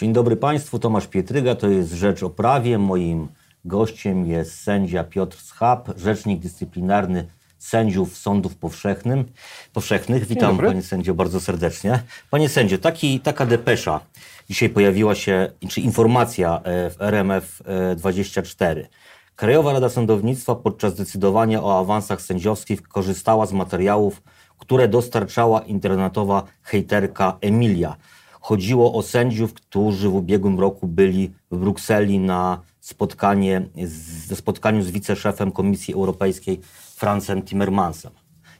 Dzień dobry Państwu, Tomasz Pietryga, to jest Rzecz o Prawie. Moim gościem jest sędzia Piotr Schab, rzecznik dyscyplinarny sędziów sądów powszechnym, powszechnych. Witam Panie Sędzio bardzo serdecznie. Panie Sędzio, taki, taka depesza dzisiaj pojawiła się, czy informacja e, w RMF 24. Krajowa Rada Sądownictwa podczas decydowania o awansach sędziowskich korzystała z materiałów, które dostarczała internetowa hejterka Emilia. Chodziło o sędziów, którzy w ubiegłym roku byli w Brukseli na spotkanie, ze spotkaniu z wiceszefem Komisji Europejskiej Francem Timmermansem.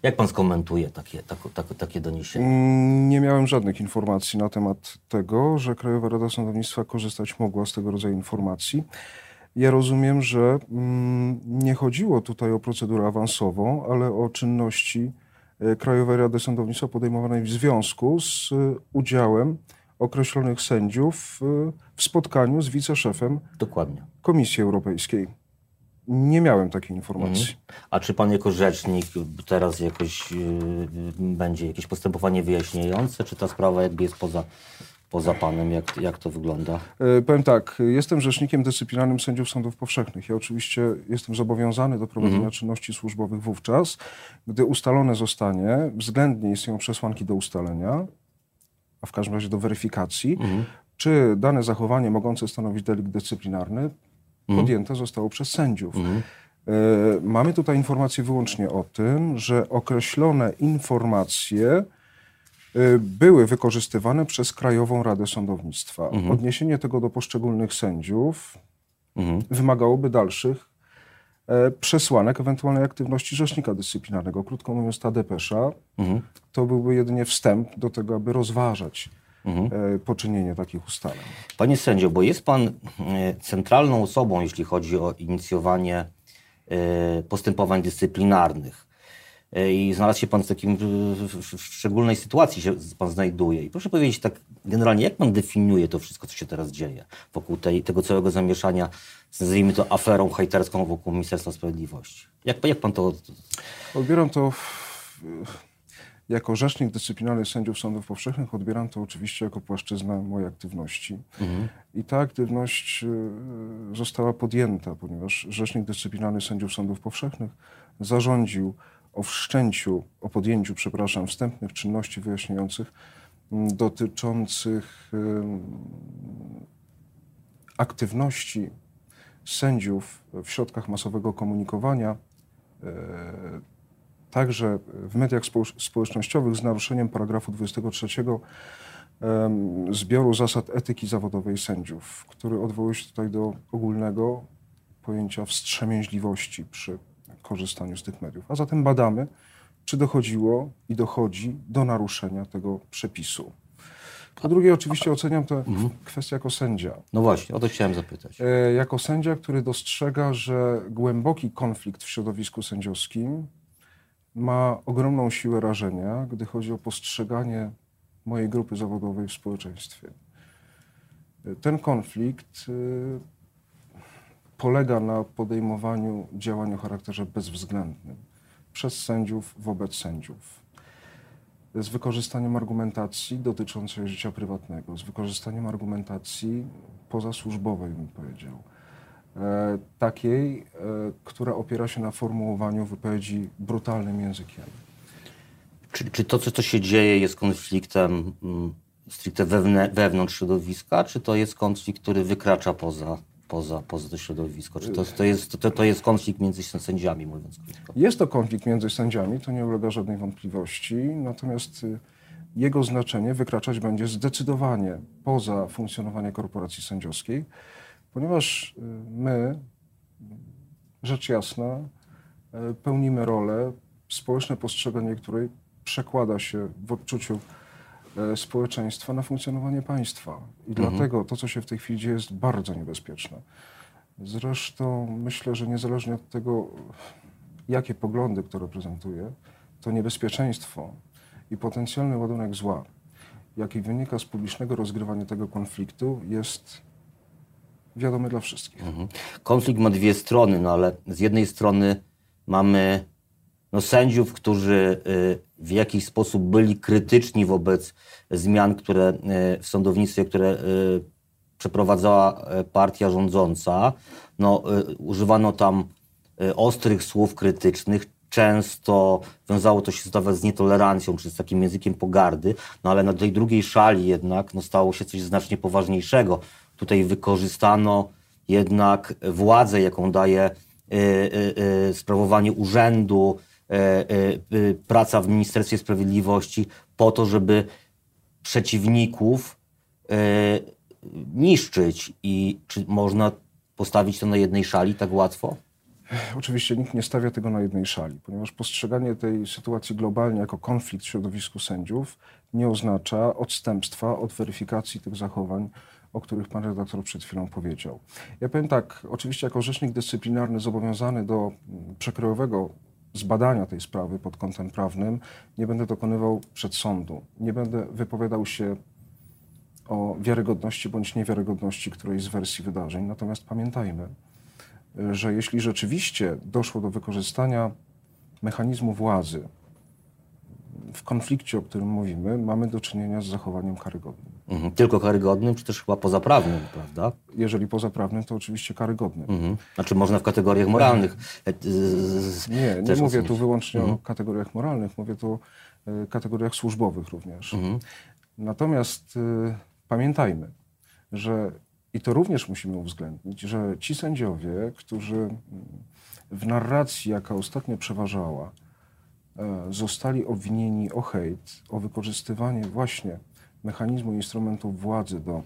Jak pan skomentuje takie, tak, tak, takie? Mm, nie miałem żadnych informacji na temat tego, że Krajowa Rada Sądownictwa korzystać mogła z tego rodzaju informacji. Ja rozumiem, że mm, nie chodziło tutaj o procedurę awansową, ale o czynności Krajowej Rady Sądownictwa podejmowanej w związku z e, udziałem określonych sędziów e, w spotkaniu z wiceszefem Dokładnie. Komisji Europejskiej. Nie miałem takiej informacji. Mhm. A czy pan jako rzecznik teraz jakoś yy, będzie jakieś postępowanie wyjaśniające, czy ta sprawa jakby jest poza, poza panem? Jak, jak to wygląda? Yy, powiem tak, jestem rzecznikiem dyscyplinarnym sędziów sądów powszechnych. Ja oczywiście jestem zobowiązany do prowadzenia mhm. czynności służbowych wówczas, gdy ustalone zostanie, względnie istnieją przesłanki do ustalenia, a w każdym razie do weryfikacji, mhm. czy dane zachowanie mogące stanowić delikt dyscyplinarny Mhm. podjęte zostało przez sędziów. Mhm. E, mamy tutaj informacje wyłącznie o tym, że określone informacje e, były wykorzystywane przez Krajową Radę Sądownictwa. Mhm. Odniesienie tego do poszczególnych sędziów mhm. wymagałoby dalszych e, przesłanek ewentualnej aktywności rzecznika dyscyplinarnego. Krótko mówiąc, ta depesza mhm. to byłby jedynie wstęp do tego, aby rozważać mhm. E, poczynienie takich ustaleń. Panie sędzio, bo jest pan e, centralną osobą, jeśli chodzi o inicjowanie postępowań dyscyplinarnych. I znalazł się pan w takim w szczególnej sytuacji się pan znajduje. I proszę powiedzieć tak generalnie, jak pan definiuje to wszystko, co się teraz dzieje wokół tej, tego całego zamieszania, nazwijmy to aferą hejterską wokół Ministerstwa Sprawiedliwości? Jak, jak pan to... Odbieram to w jako rzecznik dyscyplinarny sędziów sądów powszechnych odbieram to oczywiście jako płaszczyznę mojej aktywności. Mhm. I ta aktywność y, została podjęta, ponieważ rzecznik dyscyplinarny sędziów sądów powszechnych zarządził o wszczęciu, o podjęciu, przepraszam, wstępnych czynności wyjaśniających mm, dotyczących aktywności sędziów w środkach masowego komunikowania e, także w mediach społecznościowych z naruszeniem paragrafu 23 zbioru zasad etyki zawodowej sędziów, który odwołuje się tutaj do ogólnego pojęcia wstrzemięźliwości przy korzystaniu z tych mediów. A zatem badamy, czy dochodziło i dochodzi do naruszenia tego przepisu. Po drugie, oczywiście oceniam tę mhm. kwestię jako sędzia. No właśnie, o to chciałem zapytać. E, jako sędzia, który dostrzega, że głęboki konflikt w środowisku sędziowskim ma ogromną siłę rażenia, gdy chodzi o postrzeganie mojej grupy zawodowej w społeczeństwie. Ten konflikt y, polega na podejmowaniu działań o charakterze bezwzględnym przez sędziów wobec sędziów. Z wykorzystaniem argumentacji dotyczącej życia prywatnego, z wykorzystaniem argumentacji pozasłużbowej, bym powiedział E, takiej, e, która opiera się na formułowaniu wypowiedzi brutalnym językiem. Czy, czy to, co, się dzieje, jest konfliktem mm, stricte wewnątrz środowiska, czy to jest konflikt, który wykracza poza, poza, poza to środowisko? Czy to, to, jest, to, to jest konflikt między sędziami, mówiąc krótko? Jest to konflikt między sędziami, to nie ulega żadnej wątpliwości, natomiast y, jego znaczenie wykraczać będzie zdecydowanie poza funkcjonowanie korporacji sędziowskiej ponieważ y, my, rzecz jasna, y, pełnimy rolę, społeczne postrzeganie której przekłada się w odczuciu społeczeństwa na funkcjonowanie państwa. I mhm. dlatego to, co się w tej chwili dzieje, jest bardzo niebezpieczne. Zresztą myślę, że niezależnie od tego, jakie poglądy kto reprezentuje, to niebezpieczeństwo i potencjalny ładunek zła, jaki wynika z publicznego rozgrywania tego konfliktu, jest wiadomy dla wszystkich. Mhm. Konflikt ma dwie strony, no ale z jednej strony mamy no, sędziów, którzy y, w jakiś sposób byli krytyczni wobec zmian, które y, w sądownictwie, które y, przeprowadzała partia rządząca. No, używano tam ostrych słów krytycznych, często wiązało to się nawet z nietolerancją, czy z takim językiem pogardy, no ale na tej drugiej szali jednak no, stało się coś znacznie poważniejszego. Tutaj wykorzystano jednak władzę, jaką daje y, y, y, sprawowanie urzędu, praca w Ministerstwie Sprawiedliwości, po to, żeby przeciwników niszczyć. I czy można postawić to na jednej szali tak łatwo? Oczywiście nikt nie stawia tego na jednej szali, ponieważ postrzeganie tej sytuacji globalnie jako konflikt w środowisku sędziów nie oznacza odstępstwa od weryfikacji tych zachowań, o których pan redaktor przed chwilą powiedział. Ja powiem tak, oczywiście jako rzecznik dyscyplinarny zobowiązany do mm, przekrojowego zbadania tej sprawy pod kątem prawnym nie będę dokonywał przed sądu. Nie będę wypowiadał się o wiarygodności bądź niewiarygodności którejś z wersji wydarzeń. Natomiast pamiętajmy, że jeśli rzeczywiście doszło do wykorzystania mechanizmu władzy w konflikcie, o którym mówimy, mamy do czynienia z zachowaniem karygodnym. Mhm. Tylko karygodnym, czy też chyba pozaprawnym, prawda? Jeżeli pozaprawnym, to oczywiście karygodnym. Mhm. Znaczy można w kategoriach moralnych. E, nie, nie mówię tu wyłącznie mhm. o kategoriach moralnych, mówię tu o e, kategoriach służbowych również. Mhm. Natomiast y, pamiętajmy, że i to również musimy uwzględnić, że ci sędziowie, którzy mm, w narracji, jaka ostatnio przeważała, zostali obwinieni o hejt, o wykorzystywanie właśnie mechanizmu instrumentów władzy do, mm,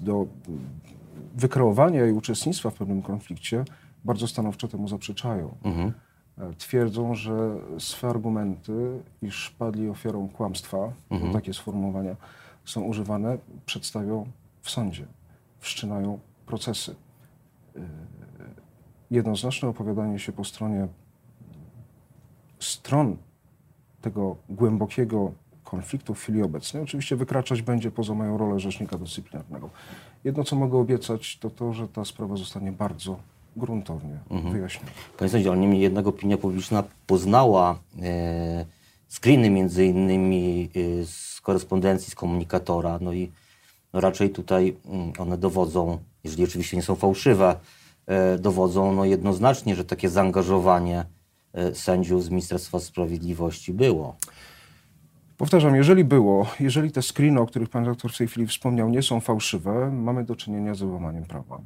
do mm, wykreowania i uczestnictwa w pewnym konflikcie, bardzo stanowczo temu zaprzeczają. Mhm. E, twierdzą, że swe argumenty, iż padli ofiarą kłamstwa, mhm. takie sformułowania są używane, przedstawią w sądzie, wszczynają procesy. Yy, jednoznaczne opowiadanie się po stronie stron tego głębokiego konfliktu w chwili obecnej oczywiście wykraczać będzie poza moją rolę rzecznika dyscyplinarnego. Jedno, co mogę obiecać, to to, że ta sprawa zostanie bardzo gruntownie mhm. wyjaśniona. Panie sędzio, ale niemniej jednak opinia publiczna poznała e, screeny między innymi e, z korespondencji, z komunikatora. No i no raczej tutaj mm, one dowodzą, jeżeli oczywiście nie są fałszywe, e, dowodzą no jednoznacznie, że takie zaangażowanie sędziów z Ministerstwa Sprawiedliwości było. Powtarzam, jeżeli było, jeżeli te screeny, o których pan doktor w tej chwili wspomniał, nie są fałszywe, mamy do czynienia z wyłamaniem prawa.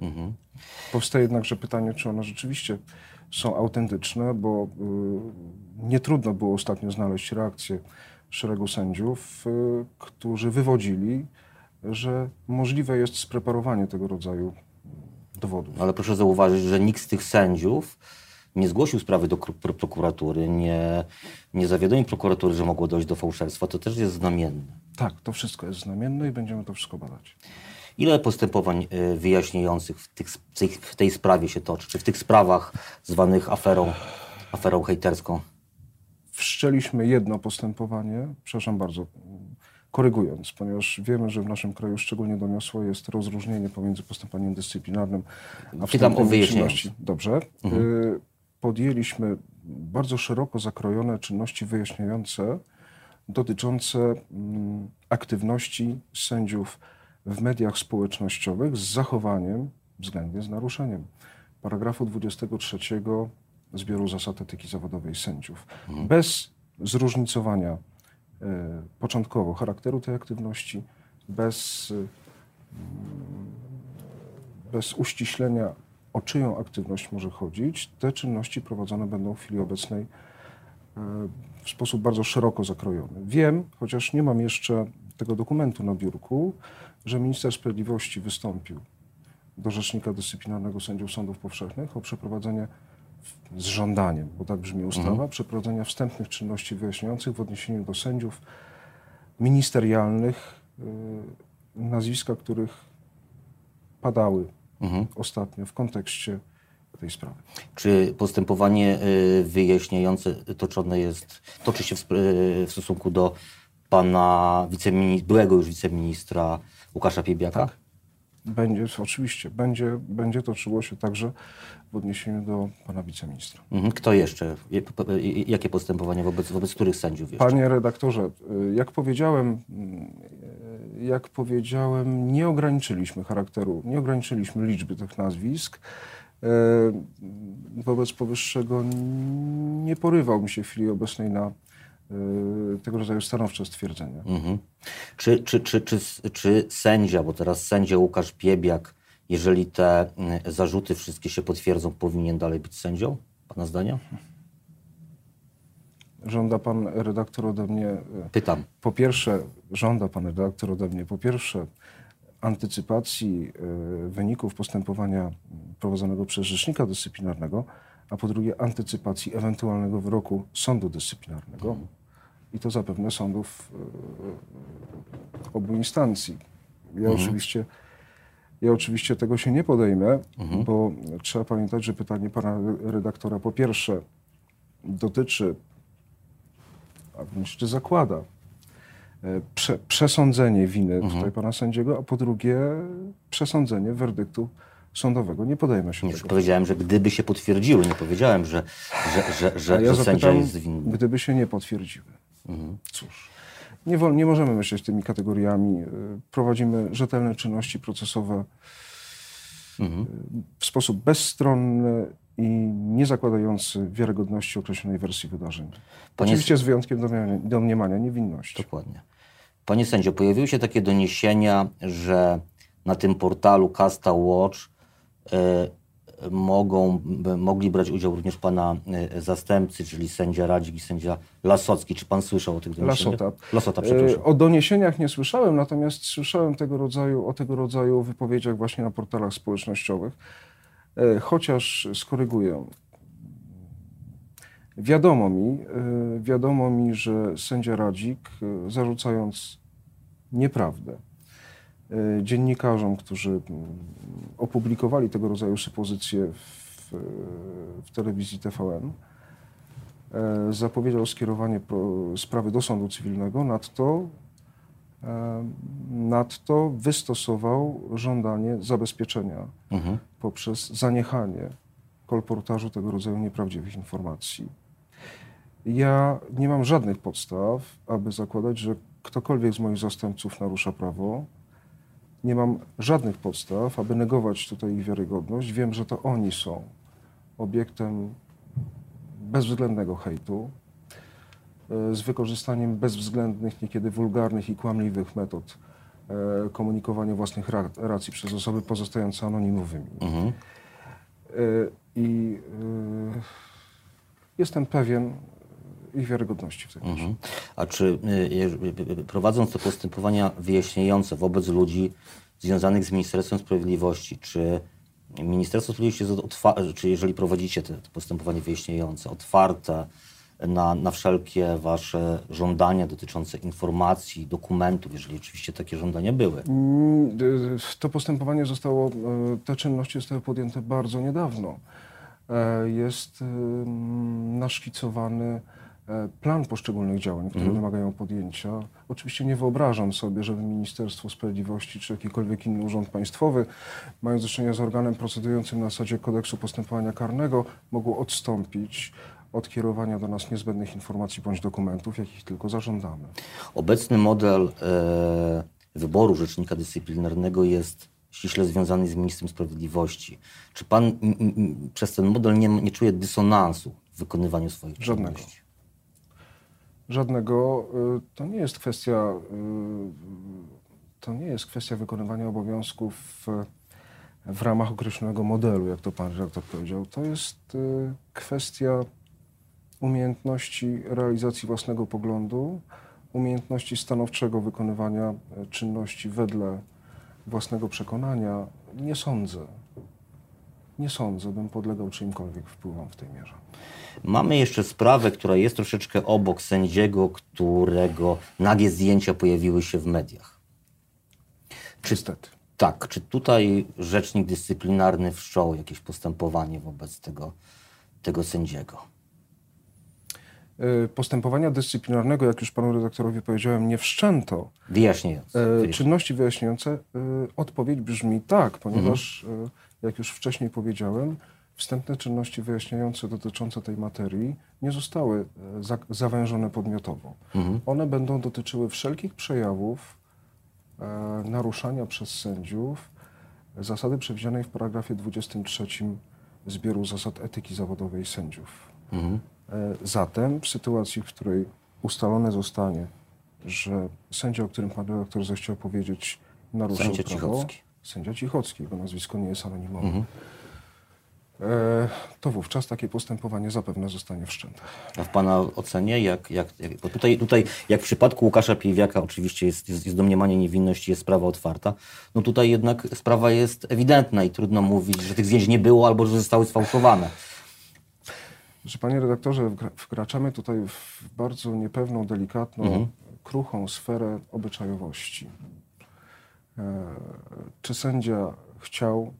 Mhm. Powstaje jednakże pytanie, czy one rzeczywiście są autentyczne, bo y, nie trudno było ostatnio znaleźć reakcję szeregu sędziów, y, którzy wywodzili, że możliwe jest spreparowanie tego rodzaju dowodów. Ale proszę zauważyć, że nikt z tych sędziów nie zgłosił sprawy do prokuratury, nie, nie zawiadomił prokuratury, że mogło dojść do fałszerstwa. To też jest znamienne. Tak, to wszystko jest znamienne i będziemy to wszystko badać. Ile postępowań y, wyjaśniających w, tych, w tej sprawie się toczy? Czy w tych sprawach zwanych aferą, aferą hejterską? wszczęliśmy jedno postępowanie, przepraszam bardzo, korygując, ponieważ wiemy, że w naszym kraju szczególnie doniosłe jest rozróżnienie pomiędzy postępowaniem dyscyplinarnym a wstępnymi czynności. Dobrze. Mhm. Y, podjęliśmy bardzo szeroko zakrojone czynności wyjaśniające dotyczące mm, aktywności sędziów w mediach społecznościowych z zachowaniem, względnie z naruszeniem paragrafu 23 zbioru zasad etyki zawodowej sędziów. Mhm. Bez zróżnicowania y, początkowo charakteru tej aktywności, bez, y, bez uściślenia, o czyją aktywność może chodzić, te czynności prowadzone będą w chwili obecnej y, w sposób bardzo szeroko zakrojony. Wiem, chociaż nie mam jeszcze tego dokumentu na biurku, że minister sprawiedliwości wystąpił do Rzecznika Dyscyplinarnego Sędziów Sądów Powszechnych o przeprowadzenie z żądaniem, bo tak brzmi ustawa, mhm. przeprowadzenia wstępnych czynności wyjaśniających w odniesieniu do sędziów ministerialnych, y, nazwiska których padały mhm. ostatnio w kontekście tej sprawy. Czy postępowanie y, wyjaśniające toczone jest, toczy się w, y, w stosunku do pana wiceministra, byłego już wiceministra Łukasza Piebiaka? Tak. Będzie, oczywiście, będzie, będzie toczyło się także w odniesieniu do pana wiceministra. Mhm. Kto jeszcze? Jakie postępowanie wobec, wobec których sędziów jeszcze? Panie redaktorze, jak powiedziałem, jak powiedziałem, nie ograniczyliśmy charakteru, nie ograniczyliśmy liczby tych nazwisk. E, wobec powyższego nie porywał mi się w chwili obecnej na tego rodzaju stanowcze stwierdzenia. Mhm. Czy, czy, czy, czy, czy sędzia, bo teraz sędzia Łukasz Piebiak, jeżeli te mm, zarzuty wszystkie się potwierdzą, powinien dalej być sędzią? Pana zdania? Żąda pan redaktor ode mnie. E, Pytam. Po pierwsze, żąda pan redaktor ode mnie, po pierwsze, antycypacji e, wyników postępowania prowadzonego przez rzecznika dyscyplinarnego, a po drugie, antycypacji ewentualnego wyroku sądu dyscyplinarnego. I to zapewne sądów e, obu instancji. Ja mhm. oczywiście. Ja oczywiście tego się nie podejmę, mhm. bo trzeba pamiętać, że pytanie pana redaktora po pierwsze dotyczy a wręcz czy zakłada e, prze, przesądzenie winy mhm. tutaj pana sędziego, a po drugie przesądzenie werdyktu sądowego. Nie podejmę się nie, tego. Powiedziałem, że gdyby się potwierdziły, nie powiedziałem, że, że, że, że, ja że sędzia jest winny. Gdyby się nie potwierdziły. Mhm. Cóż, nie, nie możemy myśleć tymi kategoriami. E, prowadzimy rzetelne czynności procesowe mhm. w sposób bezstronny i nie zakładający wiarygodności określonej wersji wydarzeń. Panie... Oczywiście z wyjątkiem domniemania niewinności. Dokładnie. Panie sędzio, pojawiły się takie doniesienia, że na tym portalu Casta Watch y, mogą, mogli brać udział również pana y, zastępcy, czyli sędzia Radzik i sędzia Lasocki. Czy pan słyszał o tych doniesieniach? Lasota. Lasota, przepraszam. O doniesieniach nie słyszałem, natomiast słyszałem tego rodzaju, o tego rodzaju wypowiedziach właśnie na portalach społecznościowych. E, chociaż skoryguję. Wiadomo mi, e, wiadomo mi, że sędzia Radzik, e, zarzucając nieprawdę dziennikarzom, którzy opublikowali tego rodzaju supozycje w, w telewizji TVN, zapowiedział skierowanie sprawy do sądu cywilnego. Nadto Nadto wystosował żądanie zabezpieczenia mhm. poprzez zaniechanie kolportażu tego rodzaju nieprawdziwych informacji. Ja nie mam żadnych podstaw, aby zakładać, że ktokolwiek z moich zastępców narusza prawo. Nie mam żadnych podstaw, aby negować tutaj ich wiarygodność. Wiem, że to oni są obiektem bezwzględnego hejtu. E, z wykorzystaniem bezwzględnych, niekiedy wulgarnych i kłamliwych metod e, komunikowania własnych racji przez osoby pozostające anonimowymi. Mhm. E, I jestem pewien ich wiarygodności w tym mhm. A czy prowadząc te postępowania wyjaśniające wobec ludzi związanych z Ministerstwem Sprawiedliwości, czy Ministerstwo Sprawiedliwości jest czy jeżeli prowadzicie te, te postępowania wyjaśniające, otwarte, na, na wszelkie Wasze żądania dotyczące informacji, dokumentów, jeżeli oczywiście takie żądania były? Mm, to postępowanie zostało, e, te czynności zostały podjęte bardzo niedawno. E, jest naszkicowany e, plan poszczególnych działań, które mhm. wymagają podjęcia. Oczywiście nie wyobrażam sobie, żeby Ministerstwo Sprawiedliwości czy jakikolwiek inny urząd państwowy, mając do czynienia z organem procedującym na zasadzie kodeksu postępowania karnego, mogło odstąpić od kierowania do nas niezbędnych informacji bądź dokumentów, jakich tylko zażądamy. Obecny model e, wyboru rzecznika dyscyplinarnego jest ściśle związany z ministrem sprawiedliwości. Czy pan m, m, przez ten model nie, nie czuje dysonansu w wykonywaniu swoich Żadnego. czynności? Żadnego. E, to nie jest kwestia. E, to nie jest kwestia wykonywania obowiązków w, w ramach określonego modelu, jak to pan redaktor powiedział. To jest e, kwestia umiejętności realizacji własnego poglądu, umiejętności stanowczego wykonywania e, czynności wedle własnego przekonania, nie sądzę. Nie sądzę, bym podlegał czyimkolwiek wpływom w tej mierze. Mamy jeszcze sprawę, która jest troszeczkę obok sędziego, którego nagie zdjęcia pojawiły się w mediach. Czy, Niestety. Tak, czy tutaj rzecznik dyscyplinarny wszczął jakieś postępowanie wobec tego, tego sędziego? E, postępowania dyscyplinarnego, jak już panu redaktorowi powiedziałem, nie wszczęto. Wyjaśniające. Czynności wyjaśniające. E, odpowiedź brzmi tak, ponieważ, mhm. jak już wcześniej powiedziałem, wstępne czynności wyjaśniające dotyczące tej materii nie zostały zawężone podmiotowo. Mhm. One będą dotyczyły wszelkich przejawów naruszania przez sędziów zasady przewidzianej w paragrafie 23 zbioru zasad etyki zawodowej sędziów. Mhm. Zatem w sytuacji, w której ustalone zostanie, że sędzia, o którym pan redaktor zechciał powiedzieć, naruszył sędzia prawo, Cichocki. sędzia Cichocki, jego nazwisko nie jest anonimowe, mhm. E, to wówczas takie postępowanie zapewne zostanie wszczęte. A w Pana ocenie, jak, jak, jak bo tutaj, tutaj jak w przypadku Łukasza Piewiaka oczywiście jest, jest, jest domniemanie niewinności, jest sprawa otwarta, no tutaj jednak sprawa jest ewidentna i trudno mówić, że tych zdjęć nie było albo że zostały sfałszowane. Że panie redaktorze, wkraczamy tutaj w bardzo niepewną, delikatną, mhm. kruchą sferę obyczajowości. E, czy sędzia chciał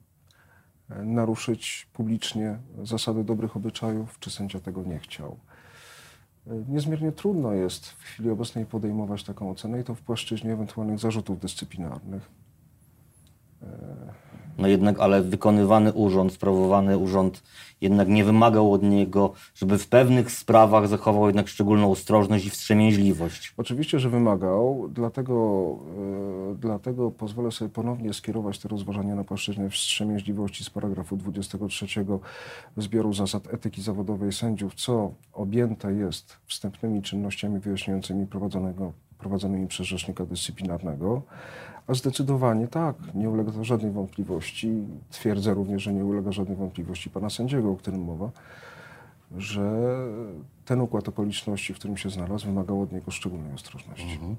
naruszyć publicznie zasady dobrych obyczajów, czy sędzia tego nie chciał. Niezmiernie trudno jest w chwili obecnej podejmować taką ocenę i to w płaszczyźnie ewentualnych zarzutów dyscyplinarnych. No jednak, ale wykonywany urząd, sprawowany urząd jednak nie wymagał od niego, żeby w pewnych sprawach zachował jednak szczególną ostrożność i wstrzemięźliwość. Oczywiście, że wymagał, dlatego, yy, dlatego pozwolę sobie ponownie skierować te rozważania na płaszczyznę wstrzemięźliwości z paragrafu 23 zbioru zasad etyki zawodowej sędziów, co objęte jest wstępnymi czynnościami wyjaśniającymi prowadzonego prowadzonymi przez rzecznika dyscyplinarnego, a zdecydowanie tak, nie ulega to żadnej wątpliwości. Twierdzę również, że nie ulega żadnej wątpliwości pana sędziego, o którym mowa, że ten układ okoliczności, w którym się znalazł, wymagał od niego szczególnej ostrożności. Mhm.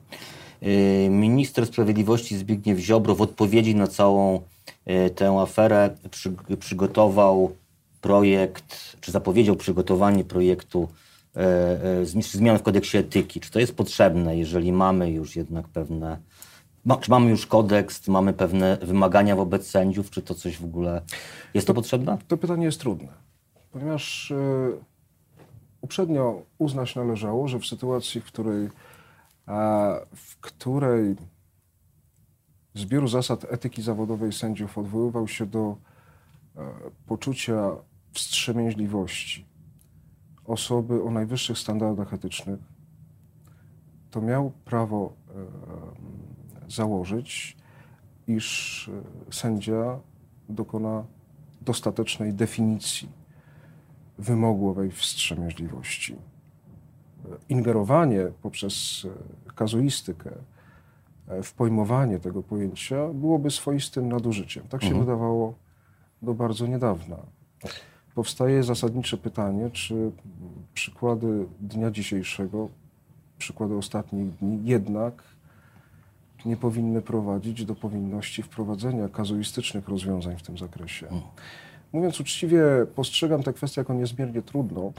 Y, minister Sprawiedliwości Zbigniew Ziobro w odpowiedzi na całą y, tę aferę przy, przygotował projekt, czy zapowiedział przygotowanie projektu y, zmian w kodeksie etyki. Czy to jest potrzebne, jeżeli mamy już jednak pewne czy mamy już kodeks, mamy pewne wymagania wobec sędziów, czy to coś w ogóle jest to, to potrzebne? To pytanie jest trudne, ponieważ yy, uprzednio uznać należało, że w sytuacji, w której, w której zbiór zasad etyki zawodowej sędziów odwoływał się do e, poczucia wstrzemięźliwości osoby o najwyższych standardach etycznych, to miał prawo założyć, iż e, sędzia dokona dostatecznej definicji wymogu owej wstrzemięźliwości. Ingerowanie poprzez e, kazuistykę e, w pojmowanie tego pojęcia byłoby swoistym nadużyciem. Tak się mhm. wydawało do bardzo niedawna. Powstaje zasadnicze pytanie, czy przykłady dnia dzisiejszego, przykłady ostatnich dni jednak nie powinny prowadzić do powinności wprowadzenia kazuistycznych rozwiązań w tym zakresie. Mm. Mówiąc uczciwie, postrzegam tę kwestię jako niezmiernie trudną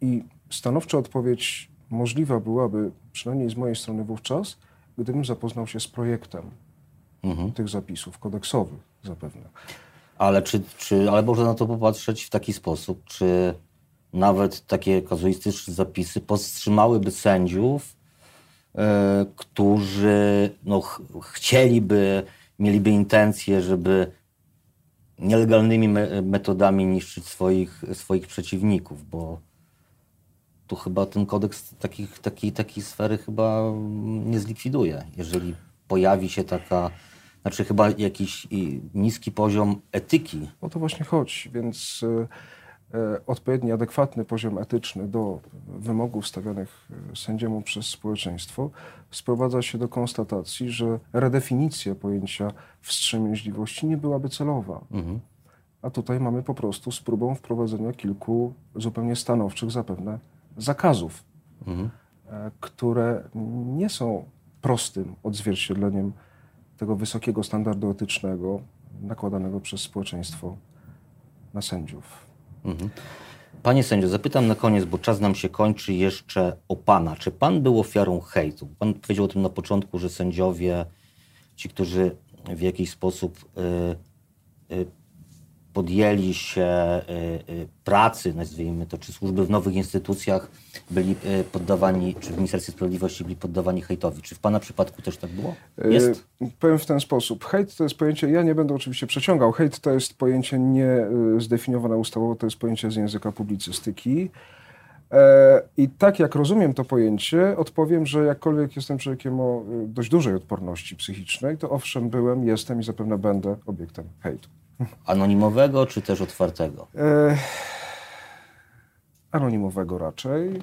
i stanowcza odpowiedź możliwa byłaby, przynajmniej z mojej strony wówczas, gdybym zapoznał się z projektem mhm. tych zapisów kodeksowych zapewne. Ale, czy, czy, ale można na to popatrzeć w taki sposób, czy nawet takie kazuistyczne zapisy powstrzymałyby sędziów którzy no, ch chcieliby, mieliby intencję, żeby nielegalnymi me metodami niszczyć swoich, swoich przeciwników, bo tu chyba ten kodeks takich, takiej, takiej sfery chyba nie zlikwiduje. Jeżeli pojawi się taka, znaczy chyba jakiś niski poziom etyki. O to właśnie chodzi, więc e, E, odpowiedni, adekwatny poziom etyczny do wymogów stawianych e, sędziemu przez społeczeństwo, sprowadza się do konstatacji, że redefinicja pojęcia wstrzemięźliwości nie byłaby celowa. Mhm. A tutaj mamy po prostu z próbą wprowadzenia kilku zupełnie stanowczych zapewne zakazów, mhm. E, które nie są prostym odzwierciedleniem tego wysokiego standardu etycznego nakładanego przez społeczeństwo na sędziów. Panie sędzio, zapytam na koniec, bo czas nam się kończy jeszcze o pana. Czy pan był ofiarą hejtu? Pan powiedział o tym na początku, że sędziowie, ci, którzy w jakiś sposób y, y, podjęli się y, y, pracy, nazwijmy to, czy służby w nowych instytucjach byli y, poddawani, czy w Ministerstwie Sprawiedliwości byli poddawani hejtowi. Czy w Pana przypadku też tak było? Jest? Powiem w ten sposób. Hejt to jest pojęcie, ja nie będę oczywiście przeciągał, hejt to jest pojęcie nie zdefiniowane ustawowo, to jest pojęcie z języka publicystyki. E, I tak jak rozumiem to pojęcie, odpowiem, że jakkolwiek jestem człowiekiem o dość dużej odporności psychicznej, to owszem byłem, jestem i zapewne będę obiektem hejtu. Anonimowego czy też otwartego? E, anonimowego raczej.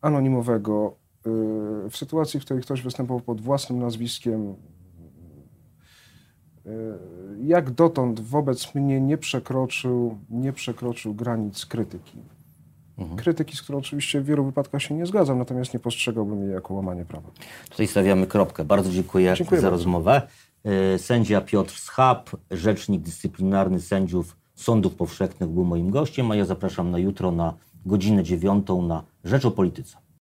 Anonimowego y, w sytuacji, w której ktoś występował pod własnym nazwiskiem, y, jak dotąd wobec mnie nie przekroczył, nie przekroczył granic krytyki. Krytyki, z którą oczywiście w wielu wypadkach się nie zgadzam, natomiast nie postrzegałbym jej jako łamanie prawa. Tutaj stawiamy kropkę. Bardzo dziękuję, Dziękuję za bardzo. rozmowę. E, Sędzia Piotr Schab, rzecznik dyscyplinarny sędziów sądów powszechnych był moim gościem, a ja zapraszam na jutro na godzinę dziewiątą na Rzecz o Polityce.